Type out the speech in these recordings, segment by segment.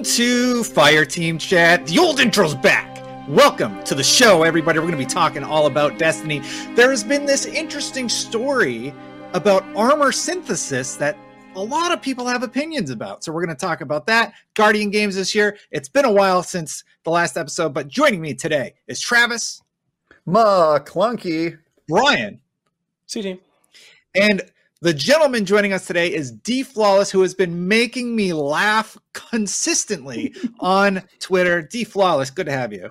Welcome to Fireteam Chat. The old intro's back. Welcome to the show, everybody. We're going to be talking all about Destiny. There has been this interesting story about armor synthesis that a lot of people have opinions about. So we're going to talk about that. Guardian Games this year. It's been a while since the last episode, but joining me today is Travis, Ma Clunky, Brian, CG, and the gentleman joining us today is D Flawless, who has been making me laugh consistently on Twitter. D Flawless, good to have you.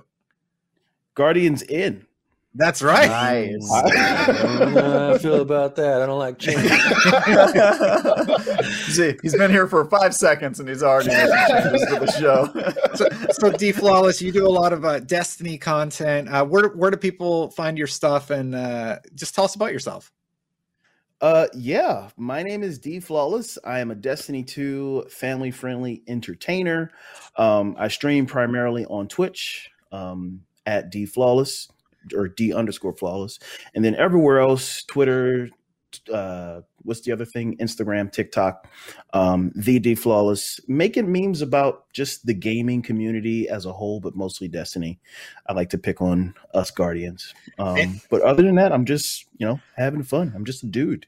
Guardians in. That's right. Nice. I don't know how I feel about that. I don't like change. See, he's been here for five seconds and he's already making changes to the show. so, so D Flawless, you do a lot of uh, Destiny content. Uh, where where do people find your stuff? And uh, just tell us about yourself. Uh, yeah, my name is D Flawless. I am a Destiny 2 family friendly entertainer. Um, I stream primarily on Twitch um, at D Flawless or D underscore flawless. And then everywhere else, Twitter, uh, what's the other thing? Instagram, TikTok, um, the D Flawless, making memes about just the gaming community as a whole, but mostly Destiny. I like to pick on us Guardians. Um, but other than that, I'm just, you know, having fun. I'm just a dude.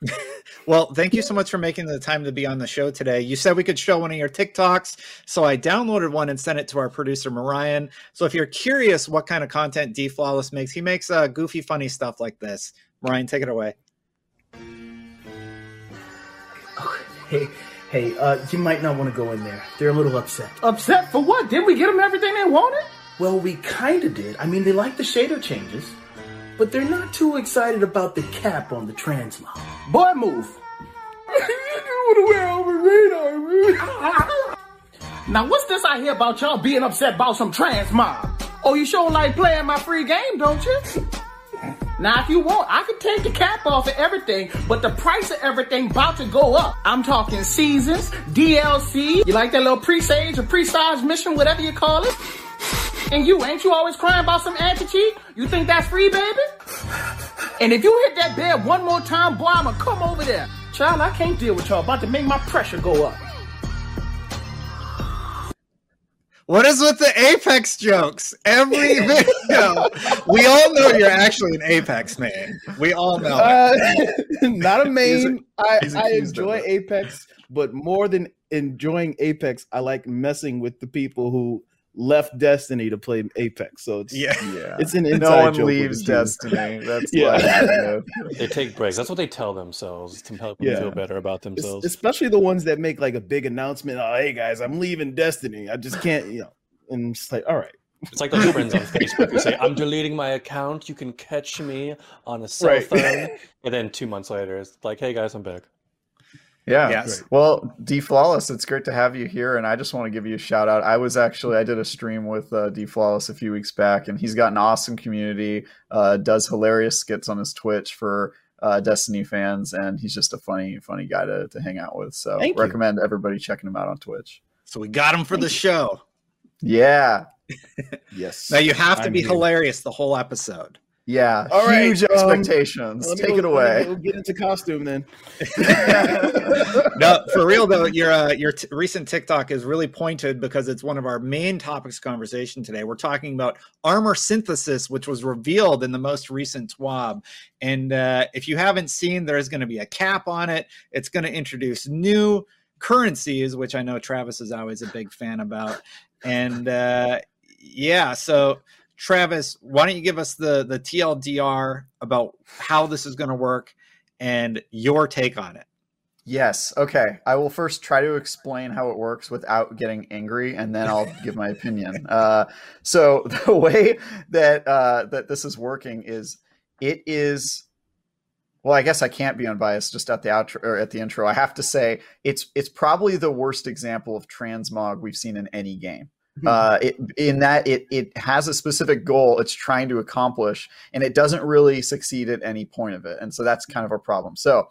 well, thank you so much for making the time to be on the show today. You said we could show one of your TikToks, so I downloaded one and sent it to our producer Marian. So if you're curious what kind of content D Flawless makes, he makes uh, goofy, funny stuff like this. Marian, take it away. Hey, hey, uh, you might not want to go in there. They're a little upset. Upset for what? Didn't we get them everything they wanted? Well, we kind of did. I mean, they like the shader changes, but they're not too excited about the cap on the transmog. Boy, move. now, what's this I hear about y'all being upset about some transmog? Oh, you sure like playing my free game, don't you? Now, if you want, I could take the cap off of everything, but the price of everything about to go up. I'm talking seasons, DLC. You like that little pre-stage or pre-stage mission, whatever you call it? And you, ain't you always crying about some anti-cheat? You think that's free, baby? And if you hit that bed one more time, boy, I'ma come over there. Child, I can't deal with y'all. About to make my pressure go up. What is with the Apex jokes? Every video. we all know you're actually an Apex man. We all know. Uh, not a main. I, I enjoy Apex, but more than enjoying Apex, I like messing with the people who left Destiny to play Apex. So it's yeah, yeah. it's an inside no one joke leaves with the team. Destiny. That's Yeah. why. they take breaks. That's what they tell themselves to help them Yeah. feel better about Es- themselves. especially the ones that make like a big announcement. Oh, hey guys, I'm leaving Destiny. I just can't, you know. And it's like, all right, It's like those friends on Facebook who say, "I'm deleting my account. You can catch me on a cell Right. phone." And then two months later, it's like, "Hey guys, I'm back." Yeah. Yes. Well, D Flawless, it's great to have you here, and I just want to give you a shout out. I was actually I did a stream with uh, D Flawless a few weeks back, and he's got an awesome community. Uh, does hilarious skits on his Twitch for uh, Destiny fans, and he's just a funny, funny guy to, to hang out with. So Thank you. recommend everybody checking him out on Twitch. So we got him for the show. Yeah, yes. Now you have to I'm be here. hilarious the whole episode. Yeah. All right, Huge um, expectations. Let me Take go- it away. We'll get into costume then. no, for real though, your uh, your t- recent TikTok is really pointed because it's one of our main topics of conversation today. We're talking about armor synthesis, which was revealed in the most recent TWAB. And uh, if you haven't seen, there is going to be a cap on it. It's going to introduce new currencies, which I know Travis is always a big fan about. And uh, yeah, so Travis, why don't you give us the the TLDR about how this is going to work and your take on it? Yes. Okay. I will first try to explain how it works without getting angry, and then I'll give my opinion. Uh, so the way that uh, that this is working is it is. Well, I guess I can't be unbiased just at the outro or at the intro. I have to say it's it's probably the worst example of transmog we've seen in any game. Uh, it, in that it it has a specific goal it's trying to accomplish, and it doesn't really succeed at any point of it, and so that's kind of a problem. So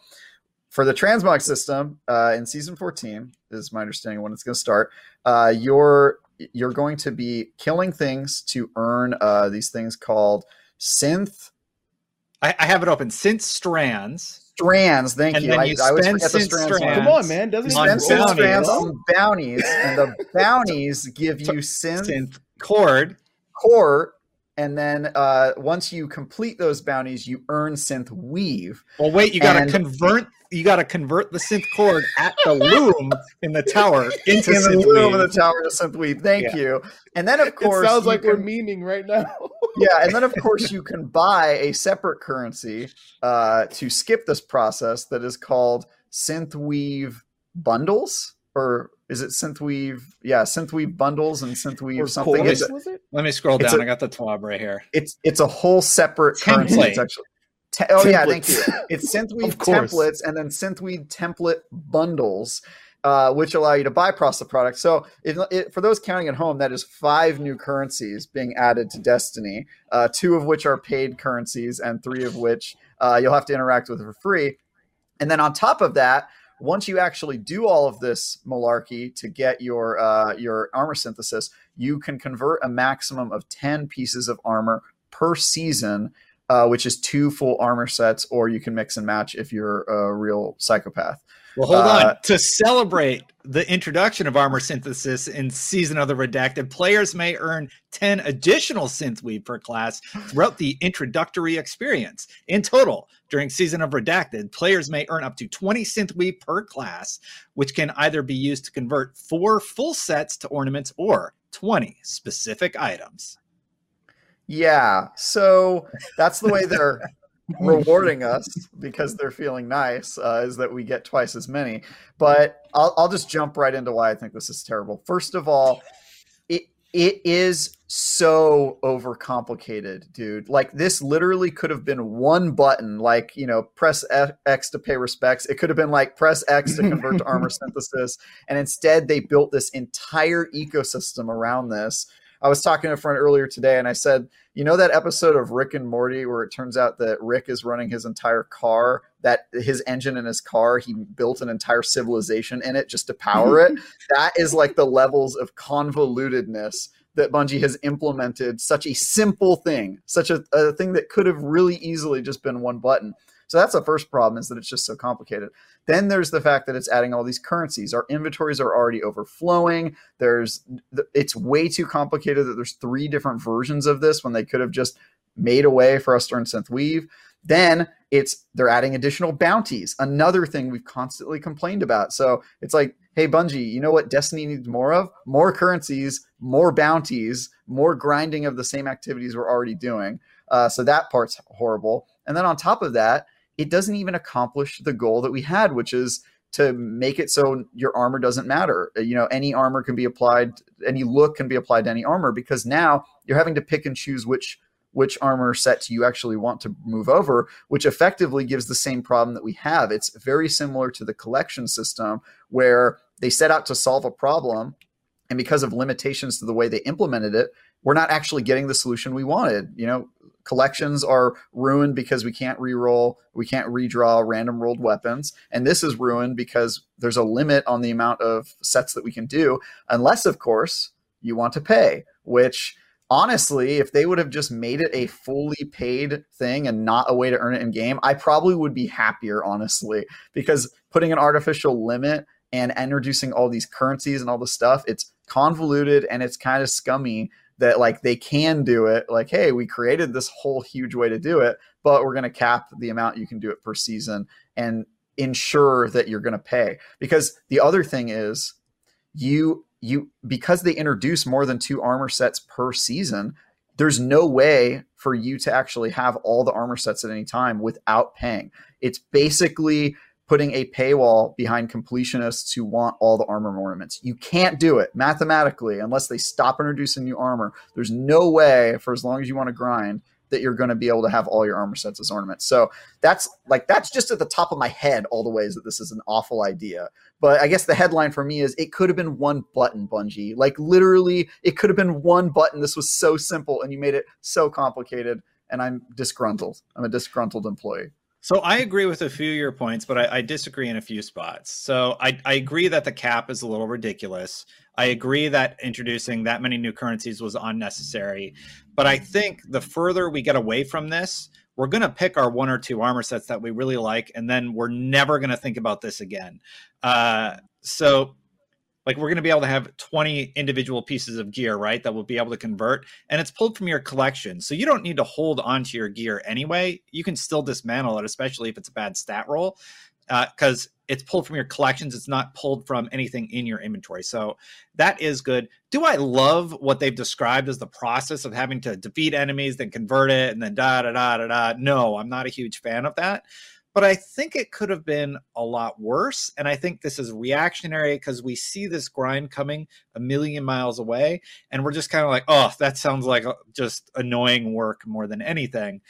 for the transmog system uh, in season 14 is my understanding when it's going to start uh, you're you're going to be killing things to earn uh, these things called synth I, I have it open. Synth strands. strands. Thank And you. then I, you I always forget the strands. strands. Come on, man. Doesn't You spend roll? synth strands bounties. on bounties, and the bounties give you synth, synth cord. core, and then uh, once you complete those bounties, you earn synth weave. Well, wait, you got to And- convert. You got to convert the synth cord at the loom in the tower into in the synth room of weave. the tower to synth weave. Thank Yeah. you. And then of It course sounds you like we're can- memeing right now. yeah, and then of course you can buy a separate currency uh, to skip this process that is called synth weave bundles, or is it synthweave? Yeah, synthweave bundles and synthweave Or something. chorus, It's, was it? Let me scroll down. a- I got the twab right here. it's it's a whole separate currency. It's actually. Te- oh yeah, thank you. It's course. templates and then synthweave template bundles. Uh, which allow you to bypass the product. So, if, it, for those counting at home, that is five new currencies being added to Destiny. Uh, two of which are paid currencies, and three of which uh, you'll have to interact with for free. And then on top of that, once you actually do all of this malarkey to get your uh, your armor synthesis, you can convert a maximum of ten pieces of armor per season, uh, which is two full armor sets, or you can mix and match if you're a real psychopath. Well, hold Uh, on. To celebrate the introduction of armor synthesis in Season of the Redacted, players may earn 10 additional synth weave per class throughout the introductory experience. In total, during Season of Redacted, players may earn up to 20 synth weave per class, which can either be used to convert four full sets to ornaments or 20 specific items. Yeah, so that's the way they're rewarding us because they're feeling nice. Uh, is that we get twice as many? But I'll, I'll just jump right into why I think this is terrible. First of all, it it is so overcomplicated, dude. Like this literally could have been one button, like you know, press F- X to pay respects. It could have been like press X to convert to armor synthesis, and instead they built this entire ecosystem around this. I was talking to a friend earlier today, and I said, you know that episode of Rick and Morty where it turns out that Rick is running his entire car, that his engine in his car, he built an entire civilization in it just to power it. that is like the levels of convolutedness that Bungie has implemented such a simple thing, such a, a thing that could have really easily just been one button. So that's the first problem is that it's just so complicated. Then there's the fact that it's adding all these currencies. Our inventories are already overflowing. There's it's way too complicated that there's three different versions of this when they could have just made a way for us to earn synth weave. Then it's they're adding additional bounties. Another thing we've constantly complained about. So it's like, hey Bungie, you know what Destiny needs more of? More currencies, more bounties, more grinding of the same activities we're already doing. Uh, so that part's horrible. And then on top of that, it doesn't even accomplish the goal that we had, which is to make it so your armor doesn't matter. Uh, You know, any armor can be applied, any look can be applied to any armor because now you're having to pick and choose which which armor sets you actually want to move over, which effectively gives the same problem that we have. It's very similar to the collection system where they set out to solve a problem and because of limitations to the way they implemented it, we're not actually getting the solution we wanted. You know, collections are ruined because we can't re-roll, we can't redraw random rolled weapons, and this is ruined because there's a limit on the amount of sets that we can do, unless, of course, you want to pay. Which, honestly, if they would have just made it a fully paid thing and not a way to earn it in game, I probably would be happier, honestly, because putting an artificial limit and introducing all these currencies and all this stuff, it's convoluted and it's kind of scummy that like they can do it like hey we created this whole huge way to do it but we're going to cap the amount you can do it per season and ensure that you're going to pay. Because the other thing is you you because they introduce more than two armor sets per season there's no way for you to actually have all the armor sets at any time without paying. It's basically putting a paywall behind completionists who want all the armor ornaments. You can't do it mathematically unless they stop introducing new armor. There's no way for as long as you want to grind that you're going to be able to have all your armor sets as ornaments. So that's like that's just at the top of my head all the ways that this is an awful idea. But I guess the headline for me is it could have been one button, Bungie. Like literally, it could have been one button. This was so simple, and you made it so complicated. And I'm disgruntled. I'm a disgruntled employee. So I agree with a few of your points, but I, I disagree in a few spots. So I, I agree that the cap is a little ridiculous. I agree that introducing that many new currencies was unnecessary. But I think the further we get away from this, we're going to pick our one or two armor sets that we really like, and then we're never going to think about this again. Uh, so like we're going to be able to have 20 individual pieces of gear right that we'll be able to convert and it's pulled from your collection. So you don't need to hold onto your gear anyway. You can still dismantle it especially if it's a bad stat roll because uh, it's pulled from your collections. It's not pulled from anything in your inventory. So that is good. Do i love what they've described as the process of having to defeat enemies then convert it and then da da da da da? No i'm not a huge fan of that but I think it could have been a lot worse. And I think this is reactionary because we see this grind coming a million miles away. And we're just kind of like, oh, that sounds like uh, just annoying work more than anything.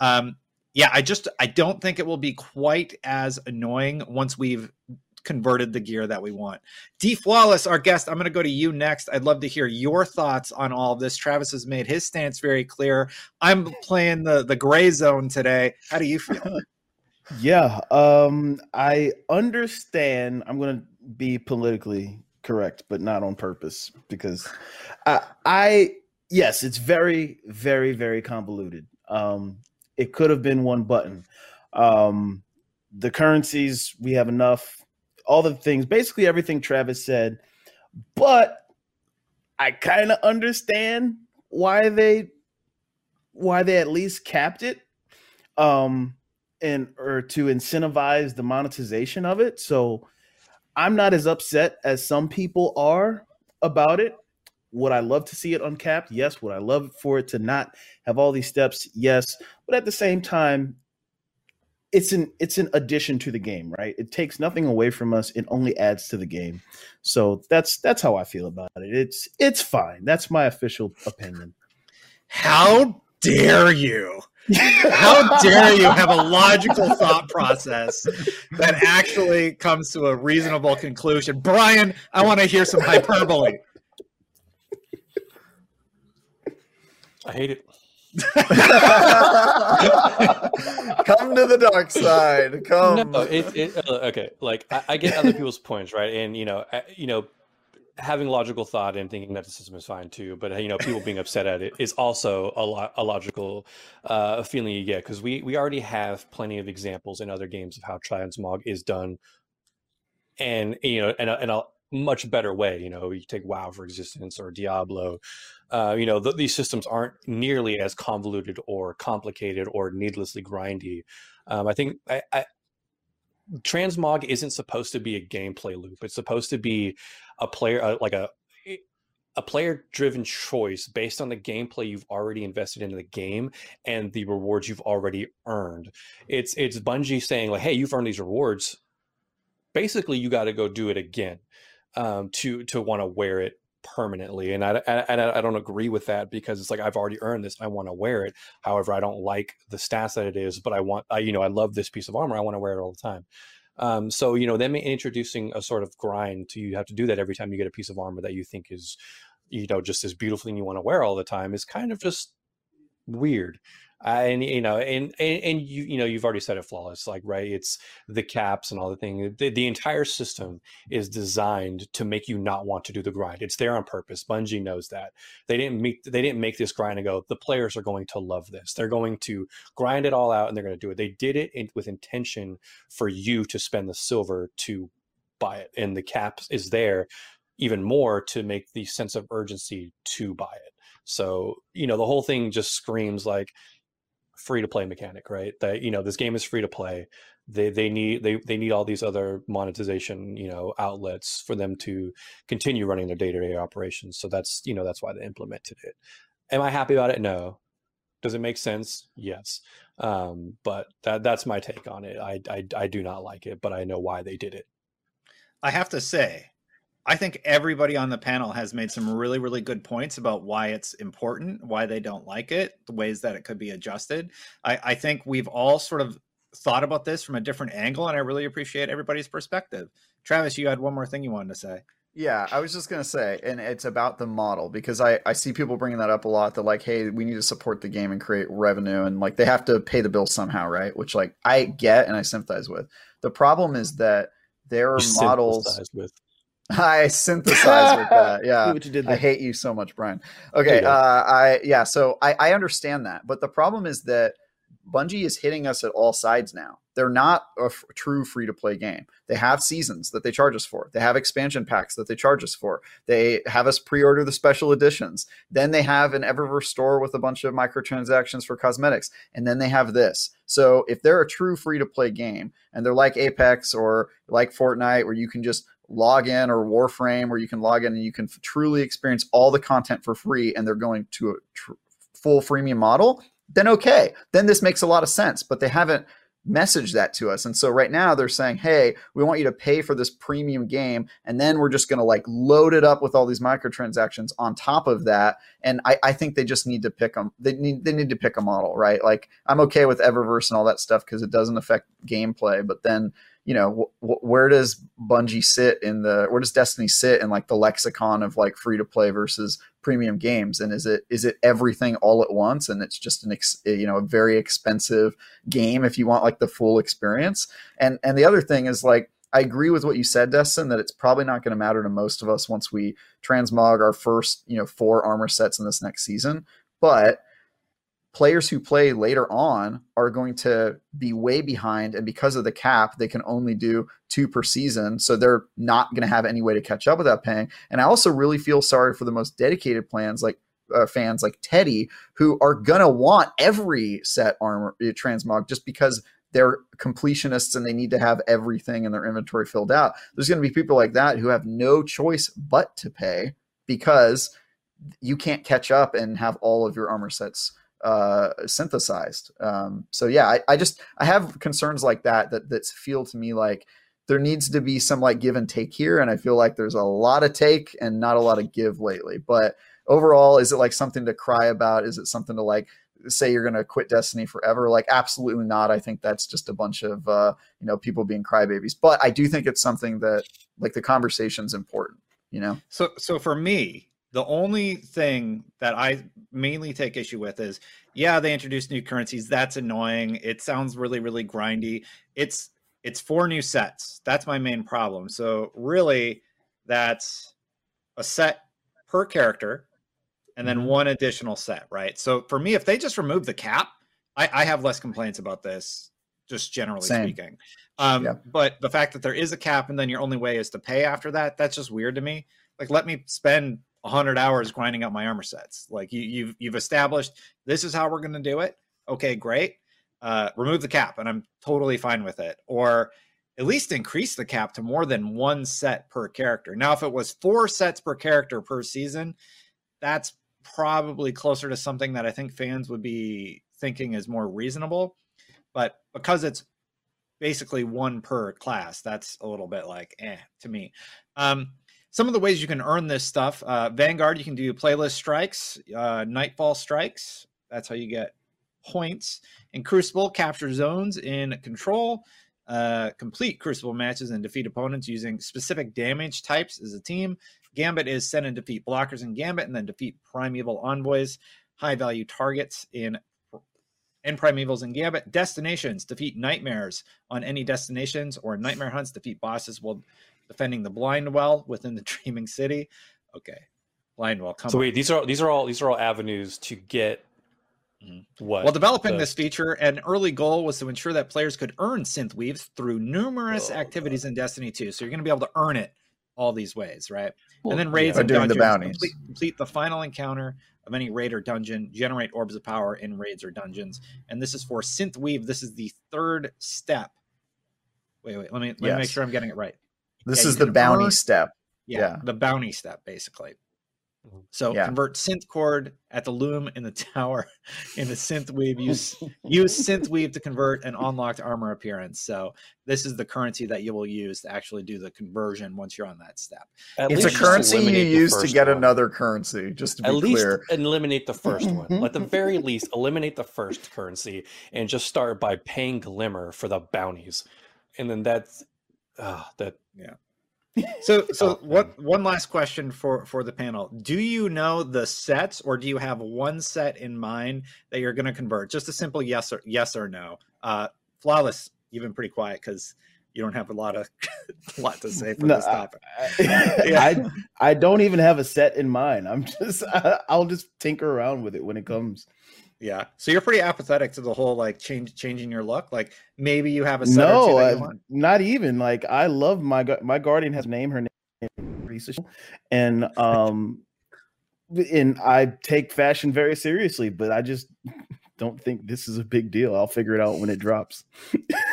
Um, yeah, I just I don't think it will be quite as annoying once we've converted the gear that we want. D Flawless, our guest, I'm going to go to you next. I'd love to hear your thoughts on all of this. Travis has made his stance very clear. I'm playing the the gray zone today. How do you feel? Yeah, um, I understand. I'm going to be politically correct, but not on purpose because I, I yes, it's very, very, very convoluted. Um, it could have been one button. Um, the currencies we have enough, all the things, basically everything Travis said, but I kind of understand why they why they at least capped it. Um, and or to incentivize the monetization of it. So I'm not as upset as some people are about it. Would I love to see it uncapped? Yes. Would I love for it to not have all these steps? Yes. But at the same time, it's an it's an addition to the game, right? It takes nothing away from us. It only adds to the game. So that's that's how I feel about it. It's it's fine. That's my official opinion. How dare you? How dare you have a logical thought process that actually comes to a reasonable conclusion? Brian, I want to hear some hyperbole. I hate it. Come to the dark side. Come. No, it, it, uh, okay. Like I, I, get other people's points, right? And you know, I, you know, having logical thought and thinking that the system is fine too but you know people being upset at it is also a, lo- a logical uh, feeling you get because we we already have plenty of examples in other games of how transmog is done and you know in a, in a much better way you know you take wow for existence or diablo uh, you know th- these systems aren't nearly as convoluted or complicated or needlessly grindy. Um, i think I, I transmog isn't supposed to be a gameplay loop. It's supposed to be a player uh, like a a player driven choice based on the gameplay you've already invested into the game and the rewards you've already earned. It's it's Bungie saying like, "Hey, you've earned these rewards. Basically, you got to go do it again um, to to want to wear it permanently." And I, I I don't agree with that because it's like I've already earned this. I want to wear it. However, I don't like the stats that it is, but I want I, you know I love this piece of armor. I want to wear it all the time. Um, so you know, them introducing a sort of grind to you have to do that every time you get a piece of armor that you think is, you know, just as beautiful and you want to wear all the time is kind of just weird and you know and, and, and you you know you've already said it flawless like right it's the caps and all the thing the, the entire system is designed to make you not want to do the grind it's there on purpose bungie knows that they didn't make they didn't make this grind and go the players are going to love this they're going to grind it all out and they're going to do it they did it in, with intention for you to spend the silver to buy it and the cap is there even more to make the sense of urgency to buy it so you know the whole thing just screams like free to play mechanic, right? That you know this game is free to play. They they need they they need all these other monetization you know outlets for them to continue running their day to day operations. So that's you know that's why they implemented it. Am I happy about it? No. Does it make sense? Yes. Um, but that that's my take on it. I, I I do not like it, but I know why they did it. I have to say, I think everybody on the panel has made some really, really good points about why it's important, why they don't like it, the ways that it could be adjusted. I, I think we've all sort of thought about this from a different angle, and I really appreciate everybody's perspective. Travis, you had one more thing you wanted to say. Yeah, I was just gonna say, and it's about the model because I I see people bringing that up a lot. They're like, hey, we need to support the game and create revenue, and like they have to pay the bill somehow, right? Which like I get and I sympathize with. The problem is that there are you models with I synthesize with that. Yeah. what you did I hate you so much, Brian. Okay. Uh, I, yeah. So I, I understand that. But the problem is that Bungie is hitting us at all sides now. They're not a f- true free to play game. They have seasons that they charge us for. They have expansion packs that they charge us for. They have us pre order the special editions. Then they have an Eververse store with a bunch of microtransactions for cosmetics. And then they have this. So if they're a true free to play game and they're like Apex or like Fortnite, where you can just log in or Warframe where you can log in and you can truly experience all the content for free and they're going to a tr- full freemium model, then okay. Then this makes a lot of sense, but they haven't messaged that to us. And so right now they're saying, "Hey, we want you to pay for this premium game and then we're just going to like load it up with all these microtransactions on top of that." And I, I think they just need to pick them. They need they need to pick a model, right? Like I'm okay with Eververse and all that stuff because it doesn't affect gameplay, but then you know, wh- where does Bungie sit in the where does Destiny sit in like the lexicon of like free to play versus premium games? And is it is it everything all at once and it's just an ex, you know a very expensive game if you want like the full experience? And and the other thing is like I agree with what you said, Destin, that it's probably not going to matter to most of us once we transmog our first, you know, four armor sets in this next season. But players who play later on are going to be way behind and because of the cap they can only do two per season so they're not going to have any way to catch up without paying. And i also really feel sorry for the most dedicated plans like uh, fans like teddy who are going to want every set armor uh, transmog just because they're completionists and they need to have everything in their inventory filled out. There's going to be people like that who have no choice but to pay because you can't catch up and have all of your armor sets uh, synthesized. Um, so yeah, I, I just I have concerns like that that that feel to me like there needs to be some like give and take here, and I feel like there's a lot of take and not a lot of give lately. But overall, is it like something to cry about? Is it something to like say you're going to quit Destiny forever? Like absolutely not. I think that's just a bunch of uh, you know people being crybabies. But I do think it's something that like the conversation's important. You know. So so for me, the only thing that I mainly take issue with is, yeah, they introduced new currencies. That's annoying. It sounds really, really grindy. It's it's four new sets. That's my main problem. So really, that's a set per character, and then mm-hmm. one additional set, right? So for me, if they just remove the cap, I, I have less complaints about this, just generally Same. speaking. Um, yeah. But the fact that there is a cap and then your only way is to pay after that, that's just weird to me. Like, let me spend 100 hours grinding out my armor sets. Like you, you've you've established this is how we're going to do it. Okay, great. Uh, remove the cap, and I'm totally fine with it. Or at least increase the cap to more than one set per character. Now, if it was four sets per character per season, that's probably closer to something that I think fans would be thinking is more reasonable. But because it's basically one per class, that's a little bit like eh to me. Um, some of the ways you can earn this stuff uh, vanguard you can do playlist strikes uh, nightfall strikes that's how you get points in crucible capture zones in control uh, complete crucible matches and defeat opponents using specific damage types as a team. Gambit is send and defeat blockers in gambit and then defeat primeval envoys high value targets in and primevals in gambit. Destinations defeat nightmares on any destinations or nightmare hunts defeat bosses will defending the blind well within the dreaming city. Okay, blind well. Come so on. wait, these are these are all these are all avenues to get mm-hmm. what? Well, developing the... this feature, an early goal was to ensure that players could earn synth weaves through numerous oh, activities God. in Destiny 2. So you're going to be able to earn it all these ways, right? Well, and then raids yeah, and doing dungeons, the bounties. Complete, complete the final encounter of any raid or dungeon, generate orbs of power in raids or dungeons. And this is for synth weave. This is the third step. Wait, wait, let me let yes. me make sure I'm getting it right. This yeah, is the bounty earn, step. Yeah, yeah, the bounty step basically. Mm-hmm. So yeah. convert synth cord at the loom in the tower in the synth weave. Use use synth weave to convert an unlocked armor appearance. So this is the currency that you will use to actually do the conversion once you're on that step. At it's a currency you use to get one. another currency. Just to be at clear, least eliminate the first one. At the very least, eliminate the first currency and just start by paying Glimmer for the bounties, and then that's uh, that yeah. So so oh, what one last question for for the panel. Do you know the sets or do you have one set in mind that you're going to convert? Just a simple yes or yes or no. Uh flawless, you've been pretty quiet cuz you don't have a lot of a lot to say for no, this topic. I, I, I don't even have a set in mind. I'm just I, I'll just tinker around with it when it comes. Yeah. So you're pretty apathetic to the whole like change changing your look. Like maybe you have a set No, that you uh, not even. Like I love my my guardian has name her name and um and I take fashion very seriously, but I just don't think this is a big deal. I'll figure it out when it drops.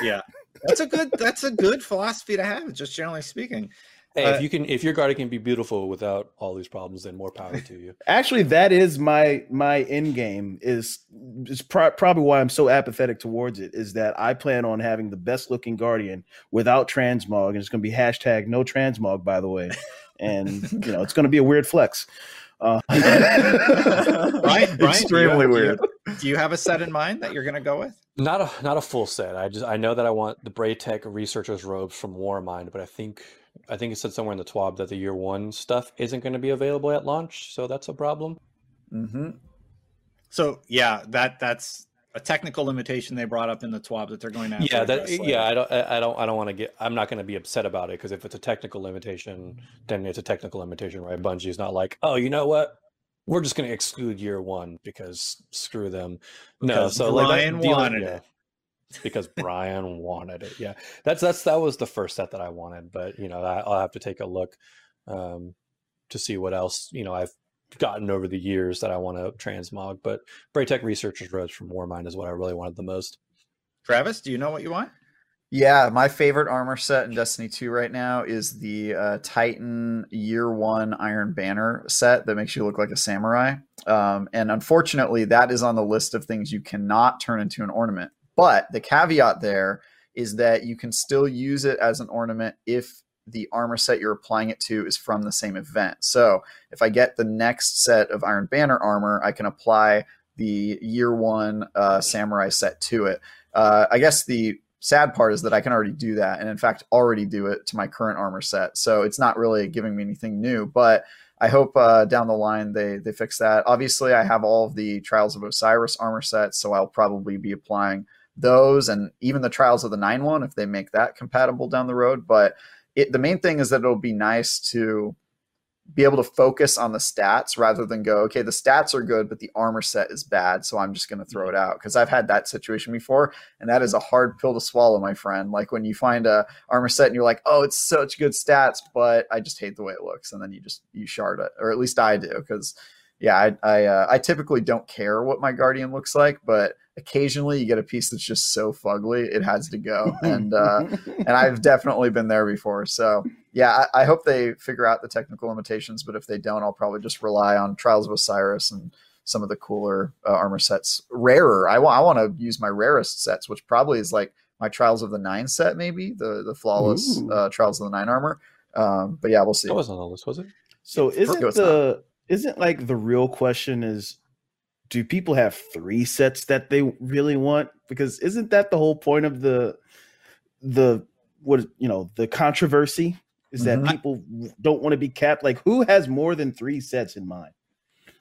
Yeah. That's a good that's a good philosophy to have, just generally speaking. Hey, Uh, if you can, if your guardian can be beautiful without all these problems, then more power to you. Actually, that is my my end game. Is is pro- probably why I'm so apathetic towards it. Is that I plan on having the best looking guardian without transmog, and it's going to be hashtag no transmog, by the way. And you know, it's going to be a weird flex. Uh, Brian, Brian Extremely have- weird. Do you, do you have a set in mind that you're gonna go with? Not a not a full set. I just I know that I want the Braytech researcher's robes from Warmind, but I think I think it said somewhere in the TWAB that the year one stuff isn't going to be available at launch, so that's a problem. Mm-hmm. So yeah, that that's a technical limitation they brought up in the TWAB that they're going to have yeah, to that later. yeah, I don't I don't I don't want to get I'm not going to be upset about it because if it's a technical limitation, then it's a technical limitation, right? Bungie's not like, oh, you know what? We're just going to exclude year one because screw them. No, Because so like that Brian deal- wanted yeah. It. because Brian wanted it. Yeah, that's that's that was the first set that I wanted, but you know I, I'll have to take a look um, to see what else you know I've gotten over the years that I want to transmog. But Braytech Researchers Robes from Warmind is what I really wanted the most. Travis, do you know what you want? Yeah, my favorite armor set in Destiny 2 right now is the uh, Titan Year One Iron Banner set that makes you look like a samurai. Um, and unfortunately, that is on the list of things you cannot turn into an ornament. But the caveat there is that you can still use it as an ornament if the armor set you're applying it to is from the same event. So if I get the next set of Iron Banner armor, I can apply the Year One uh, Samurai set to it. Uh, I guess the sad part is that I can already do that, and in fact, already do it to my current armor set. So it's not really giving me anything new, but I hope uh, down the line they they fix that. Obviously, I have all of the Trials of Osiris armor sets, so I'll probably be applying those and even the Trials of the Nine one if they make that compatible down the road. But it, the main thing is that it'll be nice to be able to focus on the stats rather than go, okay, the stats are good, but the armor set is bad, so I'm just going to throw it out. Because I've had that situation before, and that is a hard pill to swallow, my friend. Like when you find a armor set and you're like, oh, it's such good stats, but I just hate the way it looks, and then you just you shard it, or at least I do, because yeah, I I, uh, I typically don't care what my guardian looks like, but occasionally you get a piece that's just so fugly it has to go, and uh, and I've definitely been there before. So yeah, I, I hope they figure out the technical limitations, but if they don't, I'll probably just rely on Trials of Osiris and some of the cooler uh, armor sets. Rarer, I want I want to use my rarest sets, which probably is like my Trials of the Nine set, maybe the the flawless uh, Trials of the Nine armor. Um, but yeah, we'll see. That wasn't on the list, was it? So isn't Virgo, it's not. the isn't like the real question is do people have three sets that they really want? Because isn't that the whole point of the the what you know the controversy is Mhm. that people don't want to be capped? Like who has more than three sets in mind?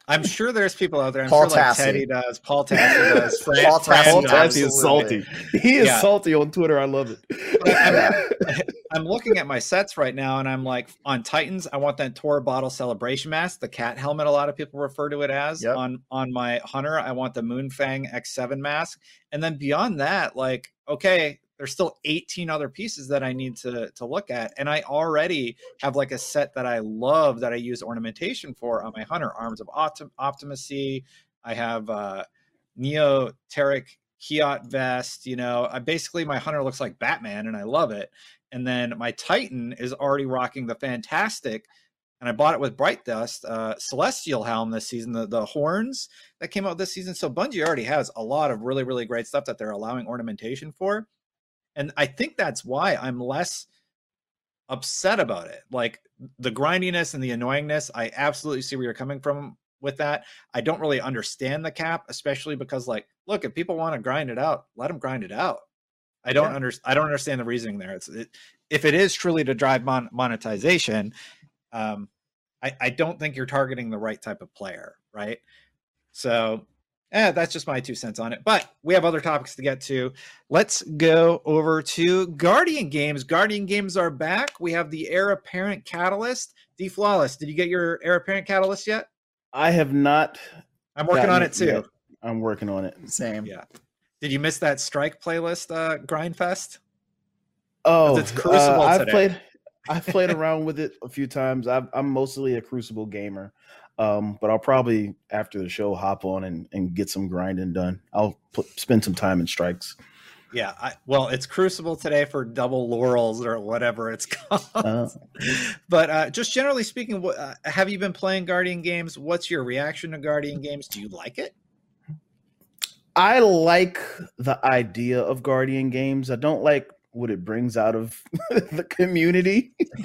I'm sure there's people out there. I'm Paul sure like Tassi. Teddy does. Paul Tassi does. Fran, Paul Fran Tassi Paul does. does. Tassi is salty. He is Yeah. salty on Twitter. I love it. I'm looking at my sets right now, and I'm like, on Titans, I want that Tor Bottle Celebration mask, the cat helmet. A lot of people refer to it as. Yep. On on my Hunter, I want the Moonfang X7 mask, and then beyond that, like, okay, there's still 18 other pieces that I need to to look at, and I already have like a set that I love that I use ornamentation for on my Hunter Arms of Optim- Optimacy. I have uh, Neoteric Kiot vest. You know, I basically my hunter looks like Batman, and I love it. And then my Titan is already rocking the fantastic, and I bought it with Bright Dust uh, Celestial helm this season. The the horns that came out this season. So Bungie already has a lot of really really great stuff that they're allowing ornamentation for, and I think that's why I'm less upset about it. Like the grindiness and the annoyingness, I absolutely see where you're coming from with that. I don't really understand the cap, especially because like, look, if people want to grind it out, let them grind it out. I don't Yeah. under, I don't understand the reasoning there. It's it, if it is truly to drive mon- monetization, um, I, I don't think you're targeting the right type of player, right? So, yeah, that's just my two cents on it. But we have other topics to get to. Let's go over to Guardian Games. Guardian Games are back. We have the Heir Apparent Catalyst. D Flawless, did you get your Heir Apparent Catalyst yet? I have not. I'm working on it too. yet. I'm working on it. Same. Yeah. Did you miss that strike playlist, uh, Grindfest? Oh, it's Crucible uh, I've today. played. I've played around with it a few times. I've, I'm mostly a Crucible gamer, um, but I'll probably after the show hop on and, and get some grinding done. I'll put, spend some time in strikes. Yeah. I, well, it's Crucible today for double laurels or whatever it's called. Uh, but uh, just generally speaking, what, uh, have you been playing Guardian games? What's your reaction to Guardian games? Do you like it? I like the idea of Guardian games. I don't like what it brings out of the community.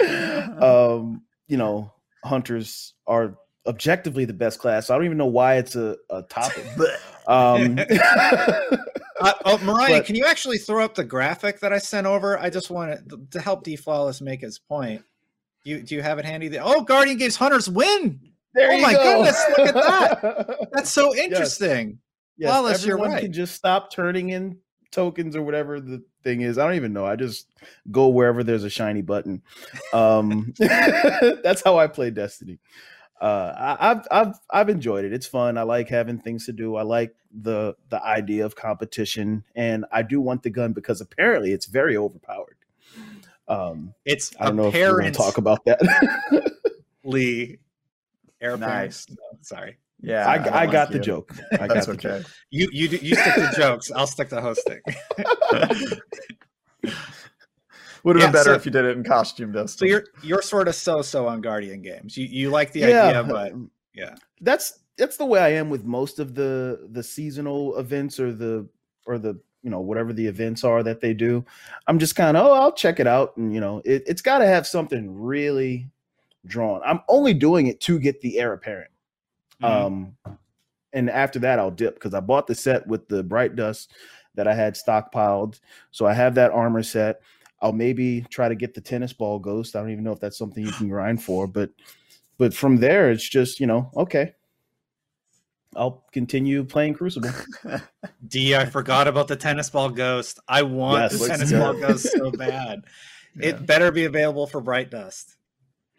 um, you know, hunters are objectively the best class. So I don't even know why it's a, a topic. um, Uh, oh, Mariah, But- can you actually throw up the graphic that I sent over? I just want to, to help D Flawless make his point. You do you have it handy? There? Oh, Guardian Games Hunters win. there Oh my go. goodness, look at that. That's so interesting. Yes, Flawless, you're right. can just stop turning in tokens or whatever the thing is. I don't even know. I just go wherever there's a shiny button. Um, that's how I play Destiny. Uh, I, I've I've I've enjoyed it. It's fun. I like having things to do. I like the the idea of competition, and I do want the gun because apparently it's very overpowered. Um, It's I don't know if we're going to talk about that. Lee, air Nice. No, sorry. Yeah. I, don't I like got the you. joke. I got That's the okay. joke. You you do- you stick to jokes. I'll stick to hosting. Would have Yeah, been better so- if you did it in costume, Destin. So you're you're sort of so so on Guardian games. You you like the yeah, idea, but yeah. that's that's the way I am with most of the the seasonal events or the or the you know whatever the events are that they do. I'm just kind of oh I'll check it out and you know it, it's got to have something really drawn. I'm only doing it to get the heir apparent. Um, and after that I'll dip because I bought the set with the bright dust that I had stockpiled, so I have that armor set. I'll maybe try to get the tennis ball ghost. I don't even know if that's something you can grind for, but but from there it's just you know okay i'll continue playing crucible D, I forgot about the tennis ball ghost. I want Yes, the tennis good. ball ghost so bad. Yeah. It better be available for Bright Dust.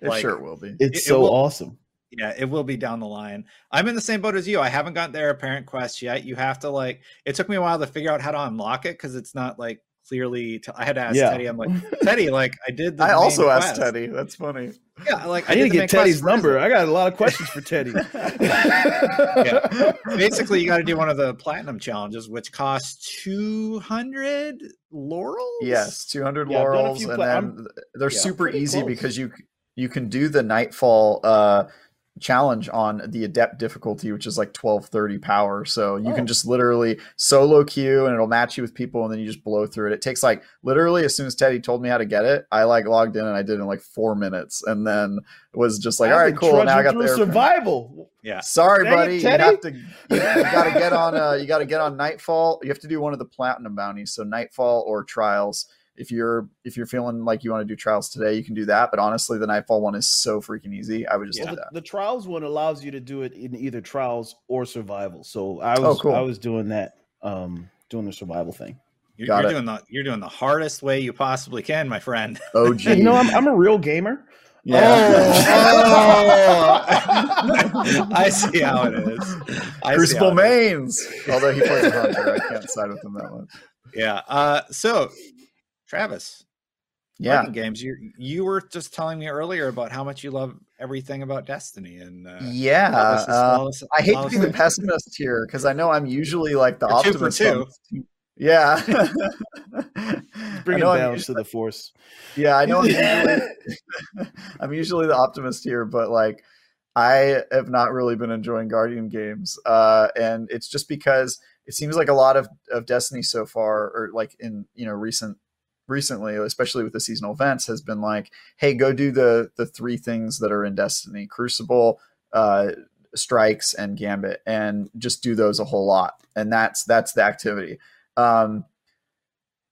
it like- sure will be. it's it so will- awesome Yeah, it will be down the line. I'm in the same boat as you. I haven't gotten their apparent quest yet. You have to like. It took me a while to figure out how to unlock it because it's not like clearly. T- I had to ask Yeah. Teddy. I'm like Teddy, like I did. The I main also asked. Teddy. That's funny. Yeah, like i, need to did the get teddy's number i got a lot of questions for teddy Yeah. Basically, you got to do one of the platinum challenges, which costs 200 laurels. Yes, 200 Yeah, I've done a laurels, and pla- then I'm- they're yeah, super easy close. because you you can do the Nightfall uh, challenge on the Adept difficulty, which is like 1230 power. So you Oh. can just literally solo queue, and it'll match you with people, and then you just blow through it. It takes like literally as soon as Teddy told me how to get it, I like logged in and I did it in like four minutes, and then was just like, all I've right, been cool. Now I got trudging the through survival Yeah. Sorry, Dang it, buddy. You have to. You, you got to get on. Uh, you got to get on Nightfall. You have to do one of the platinum bounties. So Nightfall or Trials. If you're if you're feeling like you want to do Trials today, you can do that. But honestly, the Nightfall one is so freaking easy. I would just Yeah. do that. the, the trials one allows you to do it in either trials or survival so i Oh, was cool. i was doing that um doing the survival thing You're, you're doing the you're doing the hardest way you possibly can, my friend. OG. you know I'm, I'm a real gamer Oh. I see how it is. I Crucible how it is. mains. Although he plays a hunter, I can't side with him that much. Yeah. Uh, so, Travis, Yeah. Games. You you were just telling me earlier about how much you love everything about Destiny, and uh, Yeah. Uh, flawless- I hate to be the pessimist here because I know I'm usually like the You're two optimist. on two. Yeah. bring I it know I'm down usually- to the force Yeah, I know. I'm usually, I'm usually the optimist here, but like, I have not really been enjoying Guardian games, uh, and it's just because it seems like a lot of of Destiny so far, or like in you know recent recently, especially with the seasonal events, has been like, hey, go do the the three things that are in Destiny: Crucible, uh, Strikes, and Gambit, and just do those a whole lot, and that's that's the activity. Um,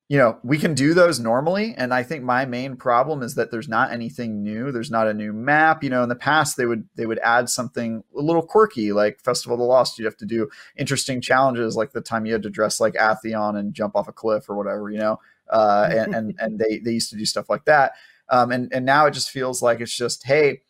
you know, we can do those normally. And I think my main problem is that there's not anything new. There's not a new map. You know, in the past they would they would add something a little quirky, like Festival of the Lost. You'd have to do interesting challenges, like the time you had to dress like Atheon and jump off a cliff or whatever. You know, uh, and and and they they used to do stuff like that. Um, and and now it just feels like it's just hey,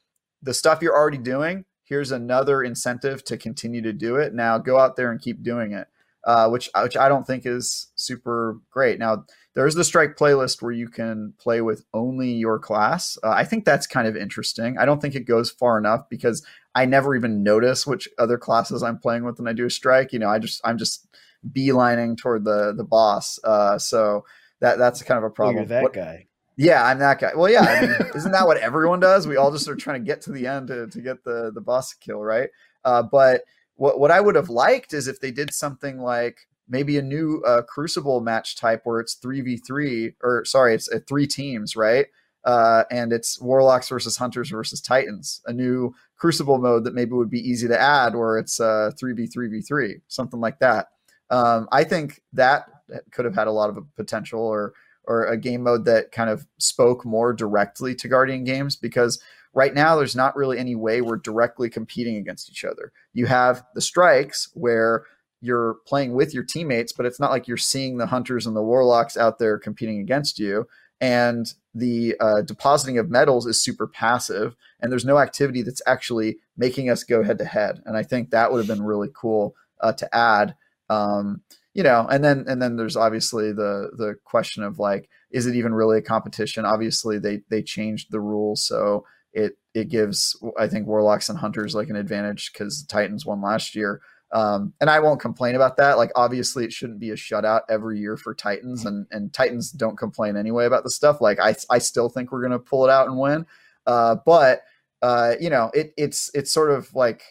the stuff you're already doing. here's another incentive to continue to do it. Now go out there and keep doing it, uh, which which I don't think is super great. Now there's the strike playlist where you can play with only your class. Uh, I think that's kind of interesting. I don't think it goes far enough because I never even notice which other classes I'm playing with when I do a strike. You know, I just I'm just beelining toward the the boss. Uh, so that that's kind of a problem. You're that what, guy. Yeah, I'm that guy. Well, yeah, I mean, isn't that what everyone does? We all just are trying to get to the end to, to get the the boss kill, right? Uh, but what what I would have liked is if they did something like maybe a new uh, Crucible match type where it's three v three, or sorry, it's uh, three teams, right? Uh, and it's Warlocks versus Hunters versus Titans. A new Crucible mode that maybe would be easy to add, where it's uh, three v three v three, something like that. Um, I think that could have had a lot of potential, or or a game mode that kind of spoke more directly to Guardian games because right now there's not really any way we're directly competing against each other. You have the strikes where you're playing with your teammates, but it's not like you're seeing the hunters and the warlocks out there competing against you. And the uh, depositing of medals is super passive, and there's no activity that's actually making us go head to head. And I think that would have been really cool uh, to add. Um, you know, and then and then there's obviously the the question of like, is it even really a competition? Obviously, they they changed the rules, so it it gives I think warlocks and hunters like an advantage because Titans won last year. Um, and I won't complain about that. Like, obviously, it shouldn't be a shutout every year for Titans, and and Titans don't complain anyway about the stuff. Like, I I still think we're gonna pull it out and win. Uh, but uh, you know, it it's it's sort of like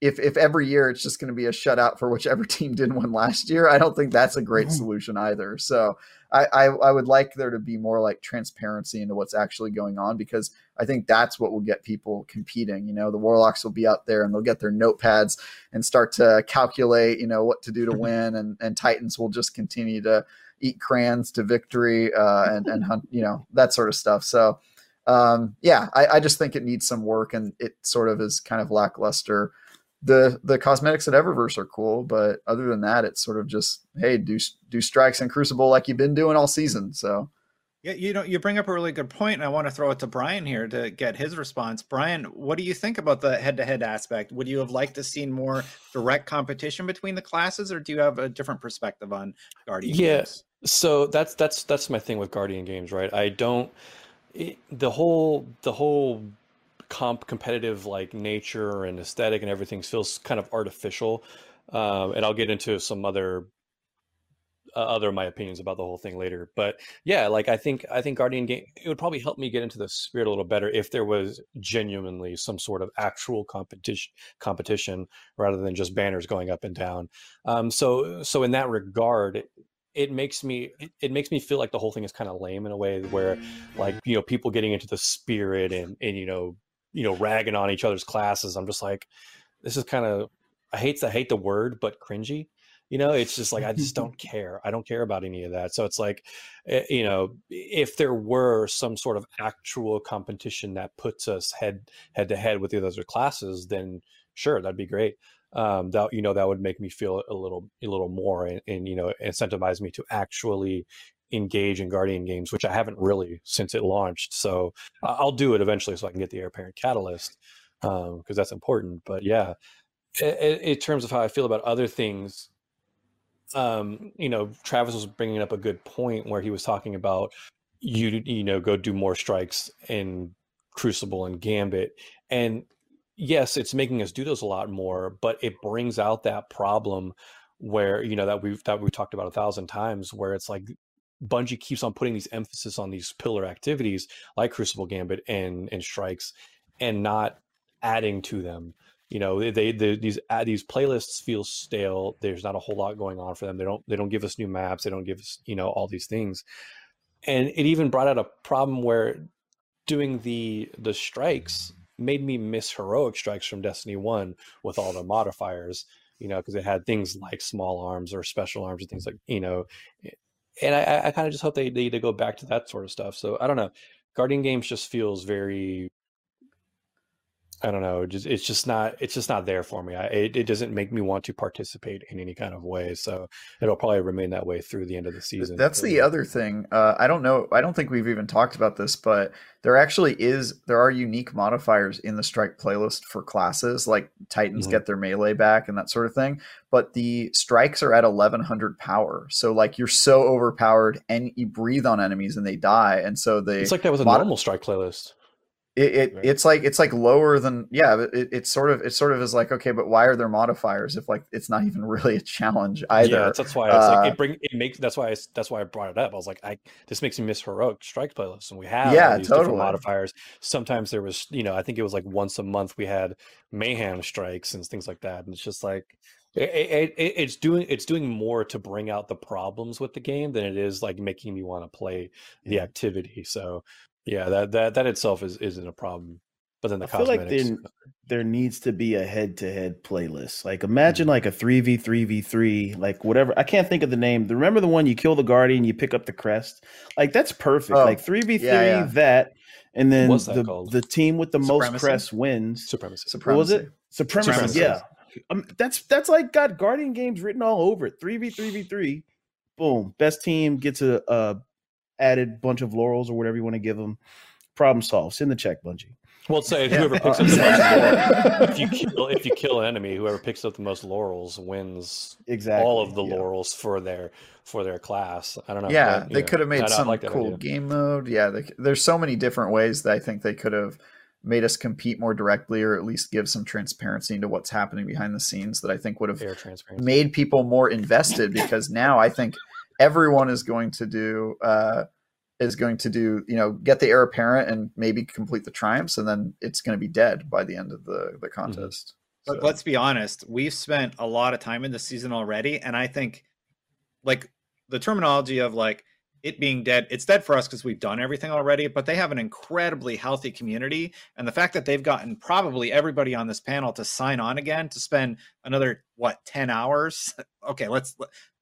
if if every year it's just going to be a shutout for whichever team didn't win last year, I don't think that's a great solution either. So I, I, I would like there to be more like transparency into what's actually going on because I think that's what will get people competing. You know, the Warlocks will be out there and they'll get their notepads and start to calculate, you know, what to do to win, and and Titans will just continue to eat crayons to victory uh, and and hunt, you know, that sort of stuff. So. Um, yeah, I, I just think it needs some work and it sort of is kind of lackluster the the cosmetics at Eververse are cool, but other than that, it's sort of just hey, do do strikes and Crucible like you've been doing all season. So yeah, you know, you bring up a really good point, and I want to throw it to Brian here to get his response. Brian, what do you think about the head-to-head aspect? Would you have liked to seen more direct competition between the classes, or do you have a different perspective on Guardian? Games? Yes, yeah, so that's that's that's my thing with Guardian games, right? I don't it, the whole the whole comp competitive like nature and aesthetic and everything feels kind of artificial. Um, and I'll get into some other uh, other my opinions about the whole thing later. But yeah, like I think I think Guardian game it would probably help me get into the spirit a little better if there was genuinely some sort of actual competition competition rather than just banners going up and down. Um, so so in that regard. It, it makes me it, it makes me feel like the whole thing is kind of lame in a way where like you know people getting into the spirit and and you know you know ragging on each other's classes i'm just like this is kind of i hate to hate the word but cringy you know it's just like i just don't care i don't care about any of that so it's like eh, you know if there were some sort of actual competition that puts us head head to head with the other classes then sure that'd be great um, that you know that would make me feel a little a little more and, and you know incentivize me to actually engage in Guardian games, which I haven't really since it launched. So I'll do it eventually so I can get the Heir Apparent Catalyst because um, that's important. But yeah, in, terms of how I feel about other things, um, you know, Travis was bringing up a good point where he was talking about you, you know, go do more strikes in Crucible and Gambit. And yes, it's making us do those a lot more, but it brings out that problem where you know that we've that we've talked about a thousand times where it's like Bungie keeps on putting these emphasis on these pillar activities like Crucible Gambit and and Strikes, and not adding to them. You know, they, they these uh, these playlists feel stale. There's not a whole lot going on for them. They don't they don't give us new maps. They don't give us you know all these things, and it even brought out a problem where doing the the strikes made me miss heroic strikes from Destiny One with all the modifiers you know, because it had things like small arms or special arms and things like, you know, and I, I kind of just hope they need to go back to that sort of stuff. So I don't know. Guardian Games just feels very I don't know. Just it's just not it's just not there for me. I, it it doesn't make me want to participate in any kind of way. So it'll probably remain that way through the end of the season. That's the other thing. Uh, I don't know. I don't think we've even talked about this, but there actually is there are unique modifiers in the strike playlist for classes. Like Titans Mhm. get their melee back and that sort of thing. But the strikes are at eleven hundred power. So like you're so overpowered and you breathe on enemies and they die. And so they It's like that was a mod- normal strike playlist. It, it Right. it's like it's like lower than yeah it, it's sort of it sort of is like okay but why are there modifiers if like it's not even really a challenge either Yeah, that's, that's why it's like Uh, it bring it makes that's why I, that's why I brought it up. I was like, I this makes me miss heroic strike playlists, and we have Yeah, these totally. different modifiers. Sometimes there was, you know, I think it was like once a month we had mayhem strikes and things like that, and it's just like it, it, it, it's doing it's doing more to bring out the problems with the game than it is like making me want to play the activity. So yeah, that that that itself is isn't a problem. But then the I feel like there there needs to be a head to head playlist. Like imagine like a three v three v three, like whatever. I can't think of the name. Remember the one you kill the guardian, you pick up the crest. Like that's perfect. Oh, like three v three yeah, yeah. that, and then What's that the called? the team with the most Supremacy? crests wins. supremacy. What was it? Supremacy. Supremacy. Supremacy. Yeah, um, that's that's like got guardian games written all over it. Three v three v three. Boom. Best team gets a, a added bunch of laurels or whatever you want to give them. Problem solved. Send the check, Bungie. Well, say Yeah. whoever picks up the most laurels, if you kill if you kill an enemy, whoever picks up the most laurels wins Exactly. all of the yeah. laurels for their for their class. I don't know. yeah but, they know, could have made I some like that cool idea. game mode yeah they, there's so many different ways that i think they could have made us compete more directly or at least give some transparency into what's happening behind the scenes that i think would have made people more invested because now I think everyone is going to do uh, is going to do you know get the heir apparent and maybe complete the triumphs and then it's going to be dead by the end of the the contest. But So- let's be honest, we've spent a lot of time in the season already, and I think like the terminology of like it being dead, it's dead for us because we've done everything already, but they have an incredibly healthy community. And the fact that they've gotten probably everybody on this panel to sign on again to spend another what 10 hours. Okay, let's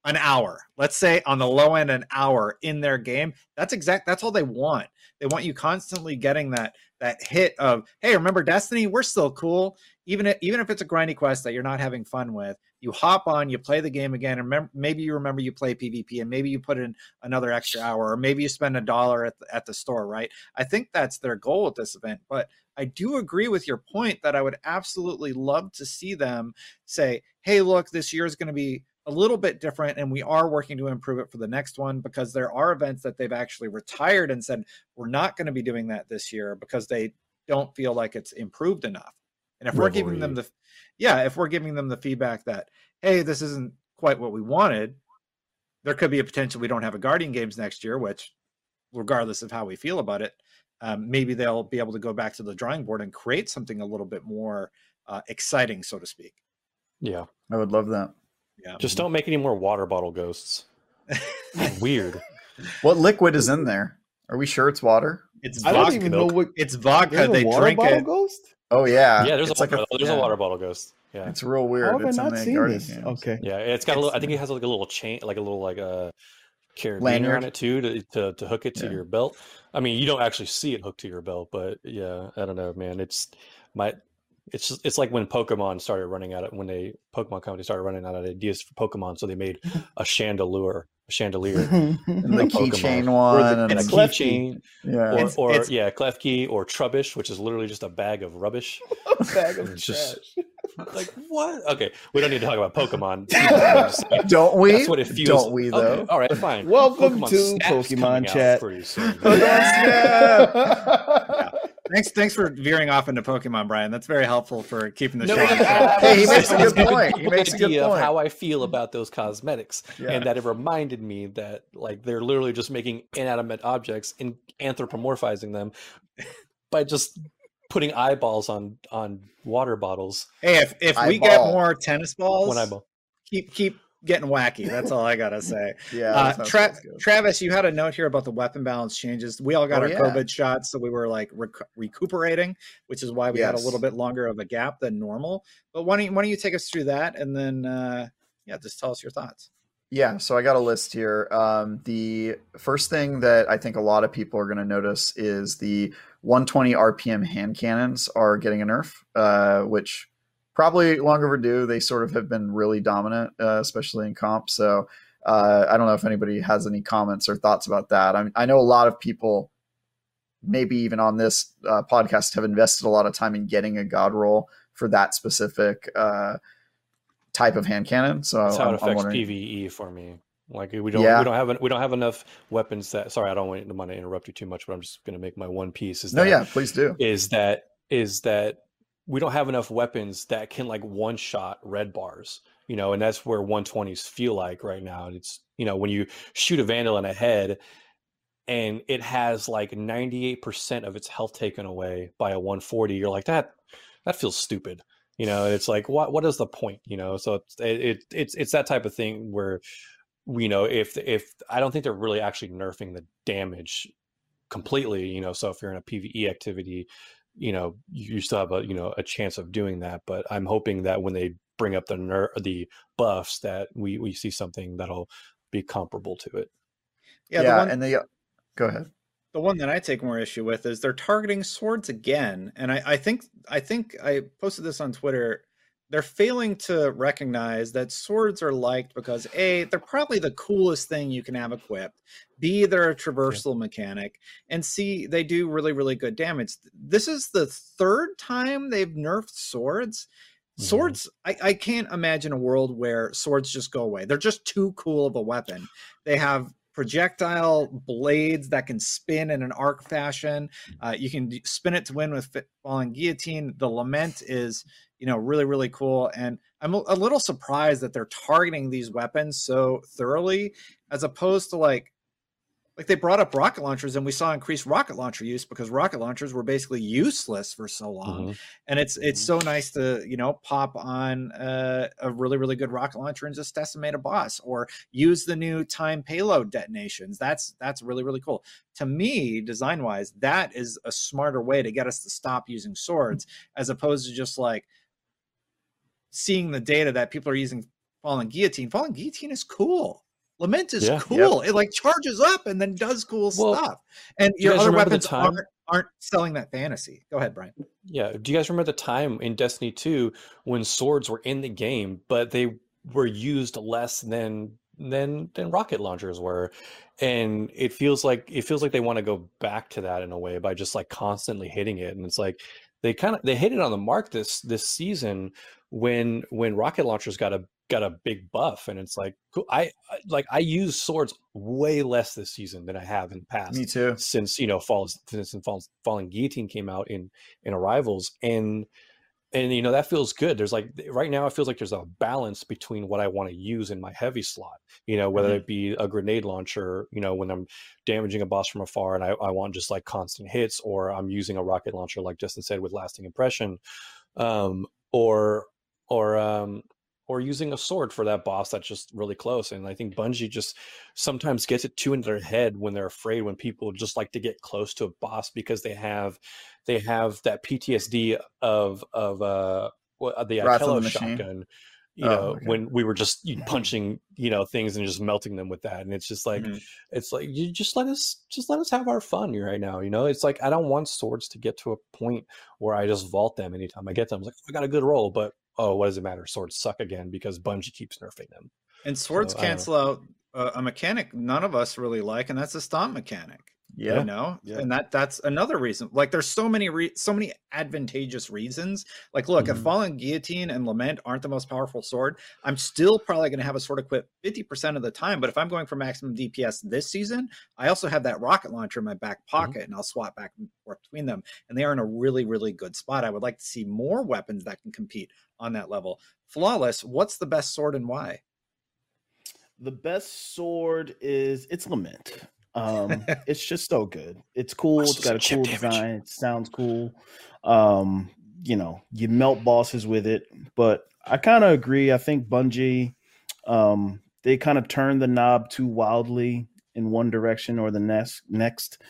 an hour. Let's say on the low end, an hour in their game. That's exact that's all they want. They want you constantly getting that that hit of, hey, remember Destiny? We're still cool even if, even if it's a grindy quest that you're not having fun with, you hop on, you play the game again, and remember, maybe you remember you play PvP, and maybe you put in another extra hour, or maybe you spend a dollar at the, at the store, right? I think that's their goal with this event. But I do agree with your point that I would absolutely love to see them say, "Hey, look, this year is going to be." A little bit different, and we are working to improve it for the next one because there are events that they've actually retired and said we're not going to be doing that this year because they don't feel like it's improved enough. And if we're giving them the, yeah, if we're giving them the feedback that, hey, this isn't quite what we wanted, there could be a potential we don't have a Guardian Games next year, which, regardless of how we feel about it, um, maybe they'll be able to go back to the drawing board and create something a little bit more uh, exciting, so to speak. Yeah. I would love that. Yeah. Just don't make any more water bottle ghosts. Weird. What liquid is in there? Are we sure it's water? It's I don't vodka. even know what. It's vodka. There's They a water drink bottle it. ghost. Oh yeah, yeah, there's a it's like water, there's yeah. a water bottle ghost. Yeah. It's real weird. How have I it's in not seen Guardian this? games. Okay. Yeah, it's got a little. I think it has like a little chain, like a little like a carabiner Lanyard. on it too, to to, to hook it to Yeah. your belt. I mean, you don't actually see it hooked to your belt, but yeah, I don't know, man. It's my. It's just, it's like when Pokemon started running out of when they Pokemon company started running out of ideas for Pokemon, so they made a chandelier, a chandelier, And the Pokemon. keychain Or one, the- and and a the, Klefki. keychain, yeah, or, It's- or it's- yeah, Klefki or Trubbish, which is literally just a bag of rubbish. bag of It's just- Like what? Okay, we don't need to talk about Pokemon. I'm just saying, don't we? That's what it feels. Don't we Okay, though? all right, fine. Welcome Pokemon to Snap's Pokemon coming out Chat. pretty soon. Oh, Thanks, thanks for veering off into Pokemon, Brian. That's very helpful for keeping the No, show. no, on no, track. Hey, he makes a good point. He people makes a good idea point. Of how I feel about those cosmetics, Yeah. and that it reminded me that like they're literally just making inanimate objects and anthropomorphizing them by just putting eyeballs on on water bottles. Hey, if, if we get more tennis balls, One eyeball. keep keep getting wacky. That's all I gotta say. Yeah, Uh, Tra- Travis, you had a note here about the weapon balance changes. We all got Oh, our yeah. COVID shots, so we were like rec- recuperating, which is why we had a little bit longer of a gap than normal. But why don't you, why don't you take us through that, and then uh, yeah, just tell us your thoughts. Yeah, so I got a list here. Um, the first thing that I think a lot of people are going to notice is the 120 RPM hand cannons are getting a nerf, uh, which probably long overdue. They sort of have been really dominant, uh, especially in comp. So uh, I don't know if anybody has any comments or thoughts about that. I, mean, I know a lot of people, maybe even on this uh, podcast, have invested a lot of time in getting a god roll for that specific uh, type of hand cannon. So That's how I'm, it affects PVE for me. Like we don't Yeah. we don't have we don't have enough weapons that. Sorry, I don't want to, want to interrupt you too much, but I'm just going to make my one piece. Is No, that, yeah, please do. is that is that we don't have enough weapons that can like one shot red bars you know and that's where 120s feel like right now it's you know when you shoot a vandal in a head and it has like 98% of its health taken away by a 140 you're like that that feels stupid you know it's like what what is the point? You know so it's it, it it's it's that type of thing where you know if if i don't think they're really actually nerfing the damage completely you know so if you're in a pve activity you know you you still have a you know a chance of doing that but i'm hoping that when they bring up the ner- the buffs that we we see something that'll be comparable to it Yeah, Yeah, the one, and the uh, go ahead. the one that I take more issue with is they're targeting swords again, and I, I think I think I posted this on Twitter. They're failing to recognize that swords are liked because a they're probably the coolest thing you can have equipped. B they're a traversal mechanic, and C they do really really good damage. This is the third time they've nerfed swords. Mhm. Swords, I, I can't imagine a world where swords just go away. They're just too cool of a weapon. They have projectile blades that can spin in an arc fashion. Uh, you can spin it to win with falling guillotine. The lament is, you know, really really cool. And I'm a, a little surprised that they're targeting these weapons so thoroughly, as opposed to like. Like they brought up rocket launchers, and we saw increased rocket launcher use because rocket launchers were basically useless for so long Mhm. and it's it's so nice to you know pop on uh, a really really good rocket launcher and just decimate a boss or use the new time payload detonations that's that's really really cool to me design wise that is a smarter way to get us to stop using swords as opposed to just like seeing the data that people are using fallen guillotine fallen guillotine is cool lament is Yeah. cool it like charges up and then does cool Well, stuff and you your other weapons aren't, aren't selling that fantasy go ahead brian Yeah. Do you guys remember the time in Destiny 2 when swords were in the game, but they were used less than than than rocket launchers were? And it feels like it feels like they want to go back to that in a way by just like constantly hitting it. And it's like they kind of they hit it on the mark this this season when when rocket launchers got a got a big buff and it's like cool. I I- like I use swords way less this season than I have in the past Me too. since you know falls since falls, falling guillotine came out in in arrivals and and you know that feels good there's like right now it feels like there's a balance between what i want to use in my heavy slot you know whether it be a grenade launcher you know when i'm damaging a boss from afar and i, I want just like constant hits or i'm using a rocket launcher like justin said with lasting impression um or or um or using a sword for that boss that's just really close. And I think Bungie just sometimes gets it too into their head when they're afraid when people just like to get close to a boss because they have they have that PTSD of of uh the Wrath of the Itello Machine? shotgun. You Oh, know, okay. when we were just you- punching, you know, things and just melting them with that, and it's just like, Mhm. it's like you just let us, just let us have our fun right now. You know, it's like I don't want swords to get to a point where I just vault them anytime I get them. It's like oh, I got a good roll, but oh, what does it matter? Swords suck again because Bungie keeps nerfing them. And swords So, I don't know. cancel out uh, a mechanic none of us really like, and that's the stomp mechanic. Yeah. You know, Yeah. and that that's another reason. Like, there's so many re- so many advantageous reasons. Like, look, if Mhm. fallen guillotine and lament aren't the most powerful sword, I'm still probably going to have a sword equipped 50% of the time. But if I'm going for maximum DPS this season, I also have that rocket launcher in my back pocket, and I'll swap back and forth between them. And they are in a really really good spot. I would like to see more weapons that can compete on that level. Flawless. What's the best sword and why? The best sword is it's lament. Um, it's just so good. It's cool. It's got a cool design. It sounds cool. Um, you know, you melt bosses with it. But I kind of agree. I think Bungie, um, they kind of turned the knob too wildly in one direction or the next. Next,